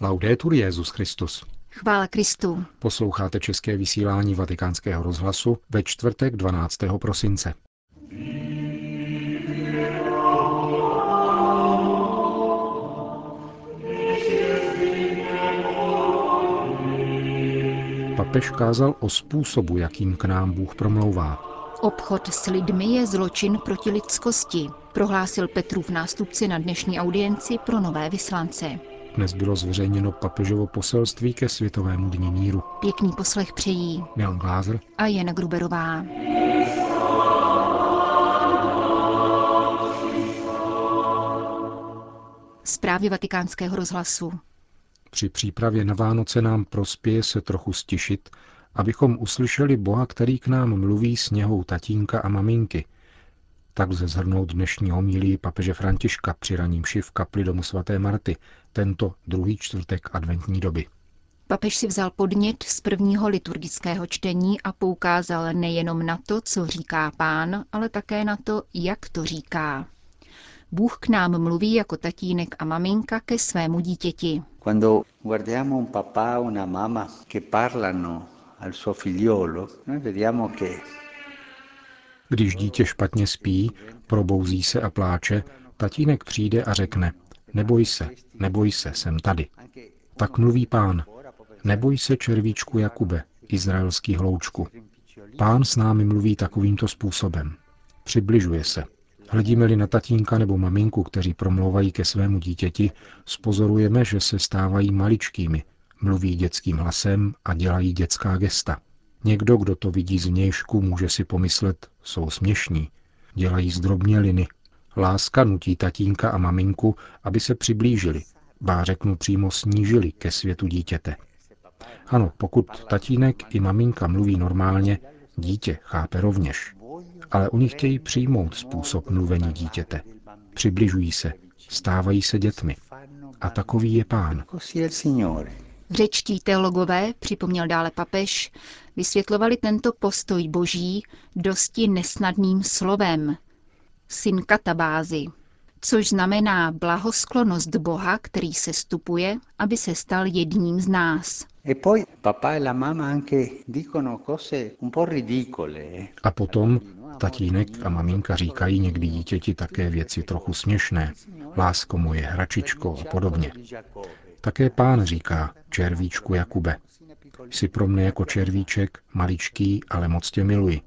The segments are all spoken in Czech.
Laudetur Jezus Christus. Chvála Kristu. Posloucháte české vysílání Vatikánského rozhlasu ve čtvrtek 12. prosince. Papež kázal o způsobu, jakým k nám Bůh promlouvá. Obchod s lidmi je zločin proti lidskosti, prohlásil Petrův nástupci na dnešní audienci pro nové vyslance. Dnes bylo zveřejněno papežovo poselství ke Světovému dní míru. Pěkný poslech přejí Milan Glázer a Jana Gruberová. Zprávy vatikánského rozhlasu. Při přípravě na Vánoce nám prospěje se trochu stišit, abychom uslyšeli Boha, který k nám mluví sněhou tatínka a maminky. Tak lze zhrnout dnešní homílii papeže Františka při raním v kapli domu svaté Marty, tento druhý čtvrtek adventní doby. Papež si vzal podnět z prvního liturgického čtení a poukázal nejenom na to, co říká pán, ale také na to, jak to říká. Bůh k nám mluví jako tatínek a maminka ke svému dítěti. Quando guardiamo un papà o una mamma che parlano al suo figliolo, noi vediamo che Když dítě špatně spí, probouzí se a pláče, tatínek přijde a řekne, neboj se, neboj se, jsem tady. Tak mluví pán, neboj se červíčku Jakube, izraelský hloučku. Pán s námi mluví takovýmto způsobem. Přibližuje se. Hledíme-li na tatínka nebo maminku, kteří promlouvají ke svému dítěti, spozorujeme, že se stávají maličkými, mluví dětským hlasem a dělají dětská gesta. Někdo, kdo to vidí z vnějšku, může si pomyslet, jsou směšní, dělají zdrobněliny. Láska nutí tatínka a maminku, aby se přiblížili, bá řeknu přímo snížili ke světu dítěte. Ano, pokud tatínek i maminka mluví normálně, dítě chápe rovněž. Ale oni chtějí přijmout způsob mluvení dítěte. Přibližují se, stávají se dětmi. A takový je pán. Řečtí teologové, připomněl dále papež, vysvětlovali tento postoj boží dosti nesnadným slovem. Syn katabázy, což znamená blahosklonost Boha, který se stupuje, aby se stal jedním z nás. A potom tatínek a maminka říkají někdy dítěti také věci trochu směšné. Lásko moje, hračičko a podobně. Také pán říká, červíčku Jakube. Jsi pro mne jako červíček, maličký, ale moc tě miluji.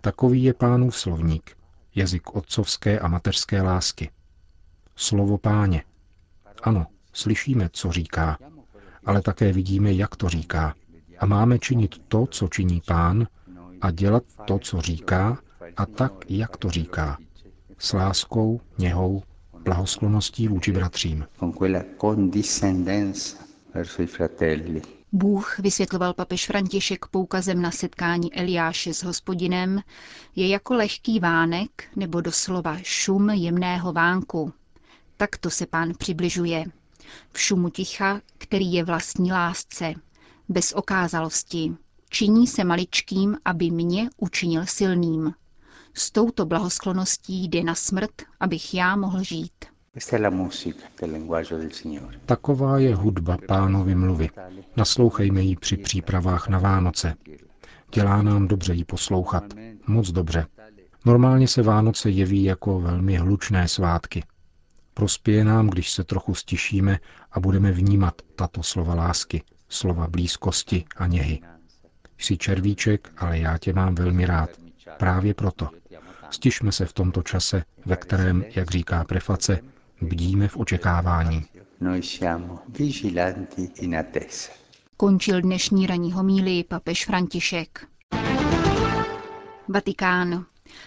Takový je pánův slovník, jazyk otcovské a mateřské lásky. Slovo páně. Ano, slyšíme, co říká, ale také vidíme, jak to říká. A máme činit to, co činí pán, a dělat to, co říká, a tak, jak to říká. S láskou, něhou, blahoskloností vůči bratřím. Bůh, vysvětloval papež František poukazem na setkání Eliáše s hospodinem, je jako lehký vánek nebo doslova šum jemného vánku. Takto se pán přibližuje. V šumu ticha, který je vlastní lásce, bez okázalosti. Činí se maličkým, aby mě učinil silným. S touto blahoskloností jde na smrt, abych já mohl žít. Taková je hudba pánovi mluvy. Naslouchejme jí při přípravách na Vánoce. Dělá nám dobře ji poslouchat. Moc dobře. Normálně se Vánoce jeví jako velmi hlučné svátky. Prospěje nám, když se trochu stišíme a budeme vnímat tato slova lásky, slova blízkosti a něhy. Jsi červíček, ale já tě mám velmi rád. Právě proto. Stišme se v tomto čase, ve kterém, jak říká preface, bdíme v očekávání. Končil dnešní ranní homílii papež František. Vatikán.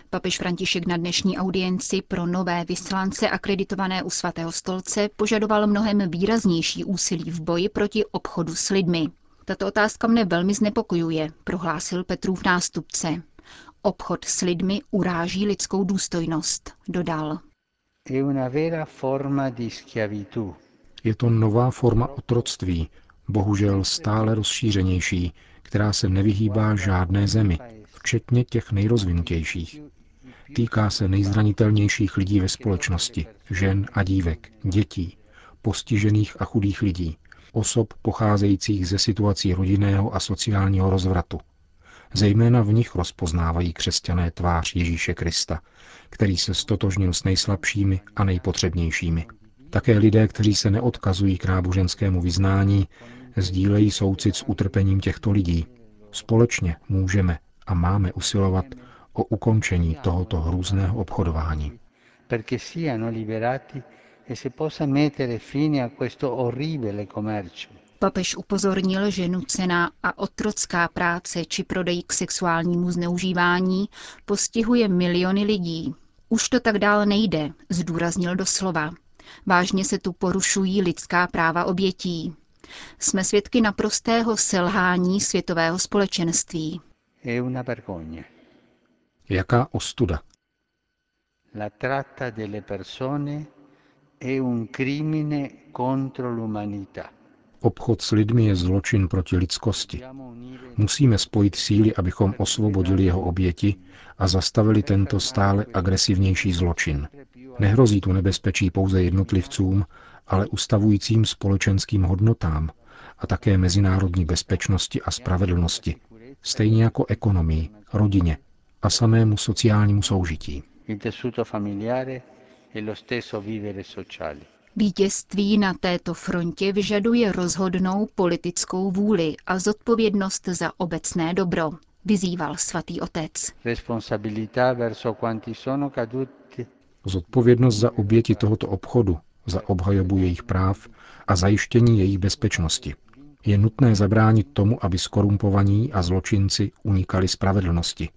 Papež František na dnešní audienci pro nové vyslance akreditované u svatého stolce požadoval mnohem výraznější úsilí v boji proti obchodu s lidmi. Tato otázka mne velmi znepokojuje, prohlásil Petrův nástupce. Obchod s lidmi uráží lidskou důstojnost, dodal. Je to nová forma otroctví, bohužel stále rozšířenější, která se nevyhýbá žádné zemi, včetně těch nejrozvinutějších. Týká se nejzranitelnějších lidí ve společnosti, žen a dívek, dětí, postižených a chudých lidí, osob pocházejících ze situací rodinného a sociálního rozvratu. Zejména v nich rozpoznávají křesťané tvář Ježíše Krista, který se stotožnil s nejslabšími a nejpotřebnějšími. Také lidé, kteří se neodkazují k náboženskému vyznání, sdílejí soucit s utrpením těchto lidí. Společně můžeme a máme usilovat o ukončení tohoto hrůzného obchodování. Perché siano liberati e si possa mettere fine a questo orribile commercio. Papež upozornil, že nucená a otrocká práce či prodej k sexuálnímu zneužívání postihuje miliony lidí. Už to tak dál nejde, zdůraznil doslova. Vážně se tu porušují lidská práva obětí. Jsme svědky naprostého selhání světového společenství. È una vergogna. Jaká ostuda. La tratta delle persone Obchod s lidmi je zločin proti lidskosti. Musíme spojit síly, abychom osvobodili jeho oběti a zastavili tento stále agresivnější zločin. Nehrozí tu nebezpečí pouze jednotlivcům, ale ustavujícím společenským hodnotám a také mezinárodní bezpečnosti a spravedlnosti, stejně jako ekonomii, rodině a samému sociálnímu soužití. Il tessuto familiare e lo stesso vivere sociale. Vítězství na této frontě vyžaduje rozhodnou politickou vůli a zodpovědnost za obecné dobro, vyzýval svatý otec. Responsabilità verso quanti sono caduti Zodpovědnost za oběti tohoto obchodu, za obhajobu jejich práv a zajištění jejich bezpečnosti. Je nutné zabránit tomu, aby skorumpovaní a zločinci unikali spravedlnosti.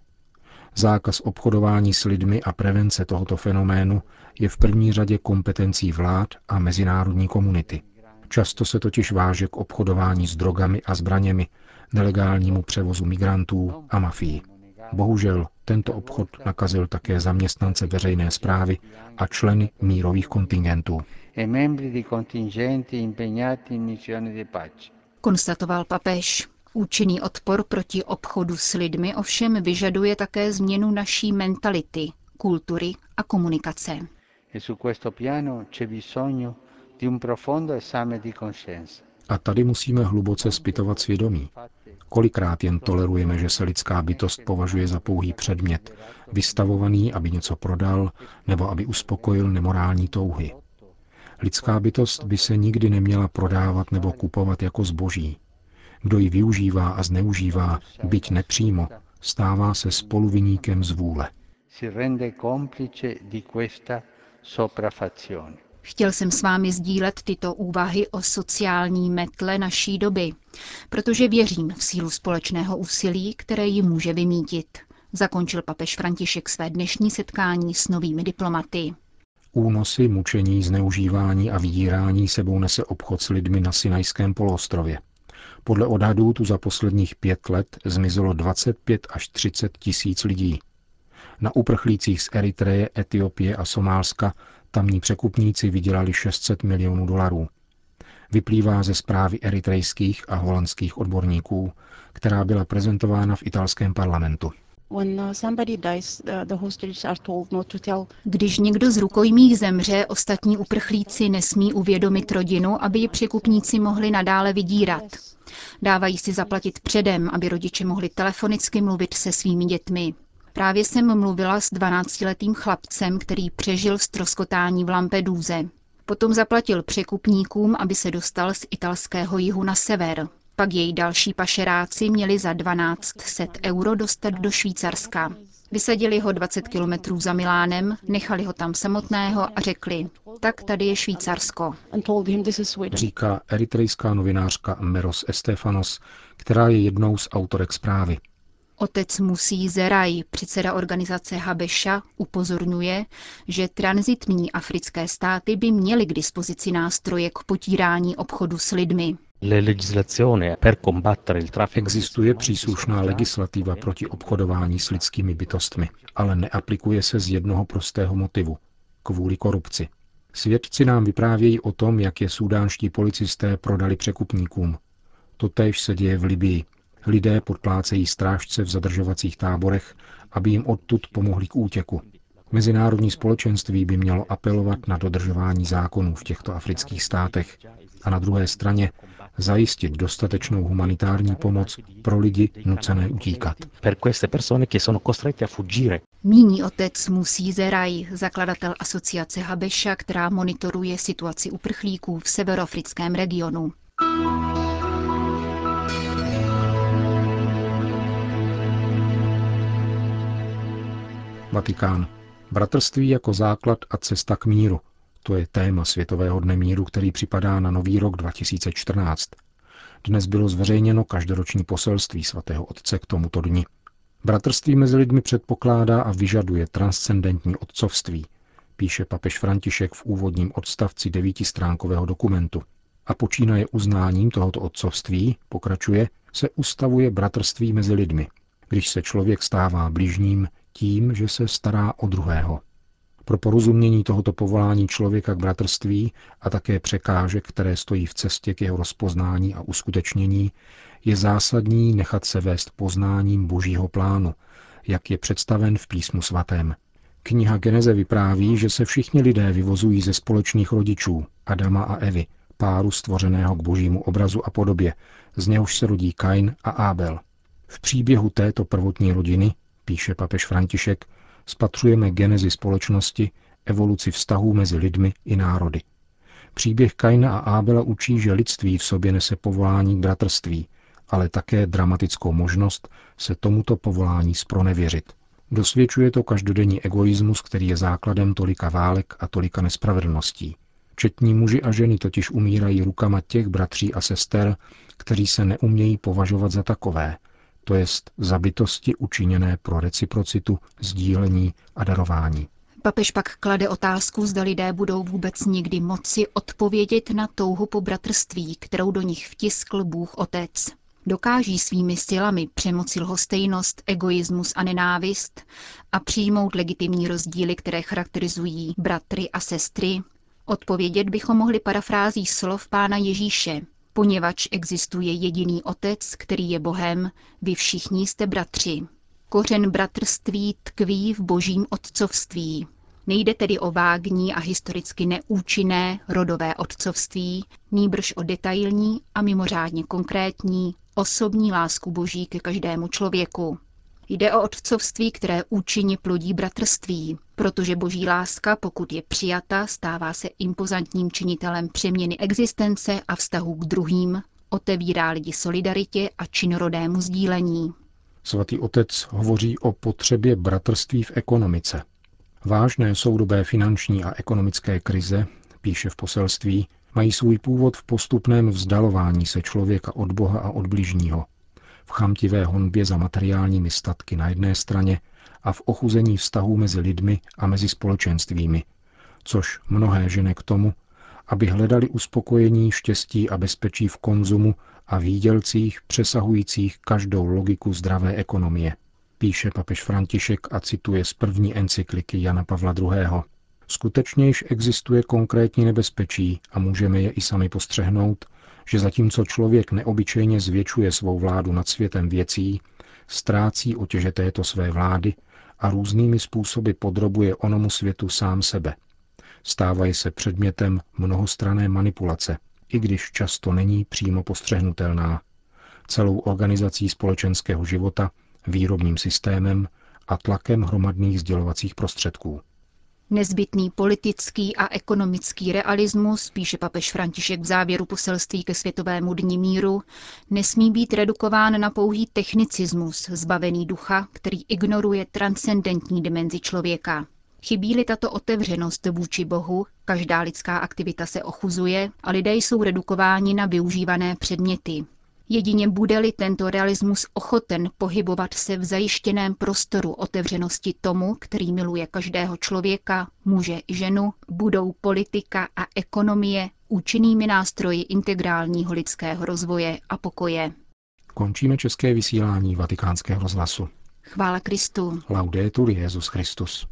Zákaz obchodování s lidmi a prevence tohoto fenoménu je v první řadě kompetencí vlád a mezinárodní komunity. Často se totiž váže k obchodování s drogami a zbraněmi, nelegálnímu převozu migrantů a mafii. Bohužel tento obchod nakazil také zaměstnance veřejné zprávy a členy mírových kontingentů. e membri di contingenti impegnati in missioni di pace. Konstatoval papež. Účinný odpor proti obchodu s lidmi ovšem vyžaduje také změnu naší mentality, kultury a komunikace. E su questo piano c'è bisogno di un profondo esame di coscienza. A tady musíme hluboce zpytovat svědomí. Kolikrát jen tolerujeme, že se lidská bytost považuje za pouhý předmět, vystavovaný, aby něco prodal nebo aby uspokojil nemorální touhy. Lidská bytost by se nikdy neměla prodávat nebo kupovat jako zboží. Kdo ji využívá a zneužívá, byť nepřímo, stává se spoluviníkem z vůle. Si rende complice di questa sopraffazione. Chtěl jsem s vámi sdílet tyto úvahy o sociální metle naší doby, protože věřím v sílu společného úsilí, které ji může vymítit. Zakončil papež František své dnešní setkání s novými diplomaty. Únosy, mučení, zneužívání a vydírání sebou nese obchod s lidmi na Sinajském poloostrově. Podle odhadů tu za posledních pět let zmizelo 25 až 30 tisíc lidí. Na uprchlících z Eritreje, Etiopie a Somálska tamní překupníci vydělali 600 milionů dolarů. Vyplývá ze zprávy eritrejských a holandských odborníků, která byla prezentována v italském parlamentu. Když někdo z rukojmích zemře, ostatní uprchlíci nesmí uvědomit rodinu, aby ji překupníci mohli nadále vydírat. Dávají si zaplatit předem, aby rodiče mohli telefonicky mluvit se svými dětmi. Právě jsem mluvila s 12-letým chlapcem, který přežil stroskotání v Lampeduze. Potom zaplatil překupníkům, aby se dostal z italského jihu na sever. Pak jej další pašeráci měli za 1200 euro dostat do Švýcarska. Vysadili ho 20 kilometrů za Milánem, nechali ho tam samotného a řekli, tak tady je Švýcarsko. Říká eritrejská novinářka Meros Estefanos, která je jednou z autorek zprávy. Otec Musí Zeraj, předseda organizace Habeša, upozorňuje, že transitní africké státy by měly k dispozici nástroje k potírání obchodu s lidmi. Existuje příslušná legislativa proti obchodování s lidskými bytostmi, ale neaplikuje se z jednoho prostého motivu kvůli korupci. Svědci nám vyprávějí o tom, jak je sudánští policisté prodali překupníkům. Totéž se děje v Libii. Lidé podplácejí strážce v zadržovacích táborech, aby jim odtud pomohli k útěku. Mezinárodní společenství by mělo apelovat na dodržování zákonů v těchto afrických státech a na druhé straně zajistit dostatečnou humanitární pomoc pro lidi nucené utíkat. Míní otec Musí Zeraj, zakladatel asociace Habeša, která monitoruje situaci uprchlíků v severoafrickém regionu. Vatikán. Bratrství jako základ a cesta k míru. To je téma Světového dne míru, který připadá na nový rok 2014. Dnes bylo zveřejněno každoroční poselství svatého otce k tomuto dni. Bratrství mezi lidmi předpokládá a vyžaduje transcendentní otcovství, píše papež František v úvodním odstavci devítistránkového dokumentu. A počínaje uznáním tohoto otcovství, pokračuje, se ustavuje bratrství mezi lidmi, když se člověk stává bližním tím, že se stará o druhého. Pro porozumění tohoto povolání člověka k bratrství a také překážek, které stojí v cestě k jeho rozpoznání a uskutečnění, je zásadní nechat se vést poznáním božího plánu, jak je představen v písmu svatém. Kniha Geneze vypráví, že se všichni lidé vyvozují ze společných rodičů, Adama a Evy, páru stvořeného k božímu obrazu a podobě, z něhož se rodí Kain a Ábel. V příběhu této prvotní rodiny, píše papež František, spatřujeme genezi společnosti, evoluci vztahů mezi lidmi i národy. Příběh Kaina a Ábela učí, že lidství v sobě nese povolání k bratrství, ale také dramatickou možnost se tomuto povolání spronevěřit. Dosvědčuje to každodenní egoismus, který je základem tolika válek a tolika nespravedlností. Četní muži a ženy totiž umírají rukama těch bratří a sester, kteří se neumějí považovat za takové, to jest za bytosti učiněné pro reciprocitu, sdílení a darování. Papež pak klade otázku, zda lidé budou vůbec někdy moci odpovědět na touhu po bratrství, kterou do nich vtiskl Bůh Otec. Dokáží svými silami přemoci lhostejnost, egoismus a nenávist a přijmout legitimní rozdíly, které charakterizují bratry a sestry? Odpovědět bychom mohli parafrází slov pána Ježíše, Poněvadž existuje jediný otec, který je Bohem, vy všichni jste bratři. Kořen bratrství tkví v božím otcovství. Nejde tedy o vágní a historicky neúčinné rodové otcovství, nýbrž o detailní a mimořádně konkrétní osobní lásku boží ke každému člověku. Jde o otcovství, které účinně plodí bratrství, protože boží láska, pokud je přijata, stává se impozantním činitelem přeměny existence a vztahu k druhým, otevírá lidi solidaritě a činorodému sdílení. Svatý otec hovoří o potřebě bratrství v ekonomice. Vážné soudobé finanční a ekonomické krize, píše v poselství, mají svůj původ v postupném vzdalování se člověka od Boha a od bližního, v chamtivé honbě za materiálními statky na jedné straně a v ochuzení vztahů mezi lidmi a mezi společenstvími, což mnohé žene k tomu, aby hledali uspokojení, štěstí a bezpečí v konzumu a výdělcích přesahujících každou logiku zdravé ekonomie. Píše papež František a cituje z první encykliky Jana Pavla II. Skutečně již existuje konkrétní nebezpečí a můžeme je i sami postřehnout, že zatímco člověk neobyčejně zvětšuje svou vládu nad světem věcí, ztrácí otěže této své vlády a různými způsoby podrobuje onomu světu sám sebe. Stávají se předmětem mnohostrané manipulace, i když často není přímo postřehnutelná. Celou organizací společenského života, výrobním systémem a tlakem hromadných sdělovacích prostředků. Nezbytný politický a ekonomický realismus, píše papež František v závěru poselství ke Světovému dní míru, nesmí být redukován na pouhý technicismus, zbavený ducha, který ignoruje transcendentní dimenzi člověka. Chybí-li tato otevřenost vůči Bohu, každá lidská aktivita se ochuzuje a lidé jsou redukováni na využívané předměty. Jedině bude-li tento realismus ochoten pohybovat se v zajištěném prostoru otevřenosti tomu, který miluje každého člověka, muže i ženu, budou politika a ekonomie účinnými nástroji integrálního lidského rozvoje a pokoje. Končíme české vysílání vatikánského rozhlasu. Chvála Kristu. Laudetur Jezus Christus.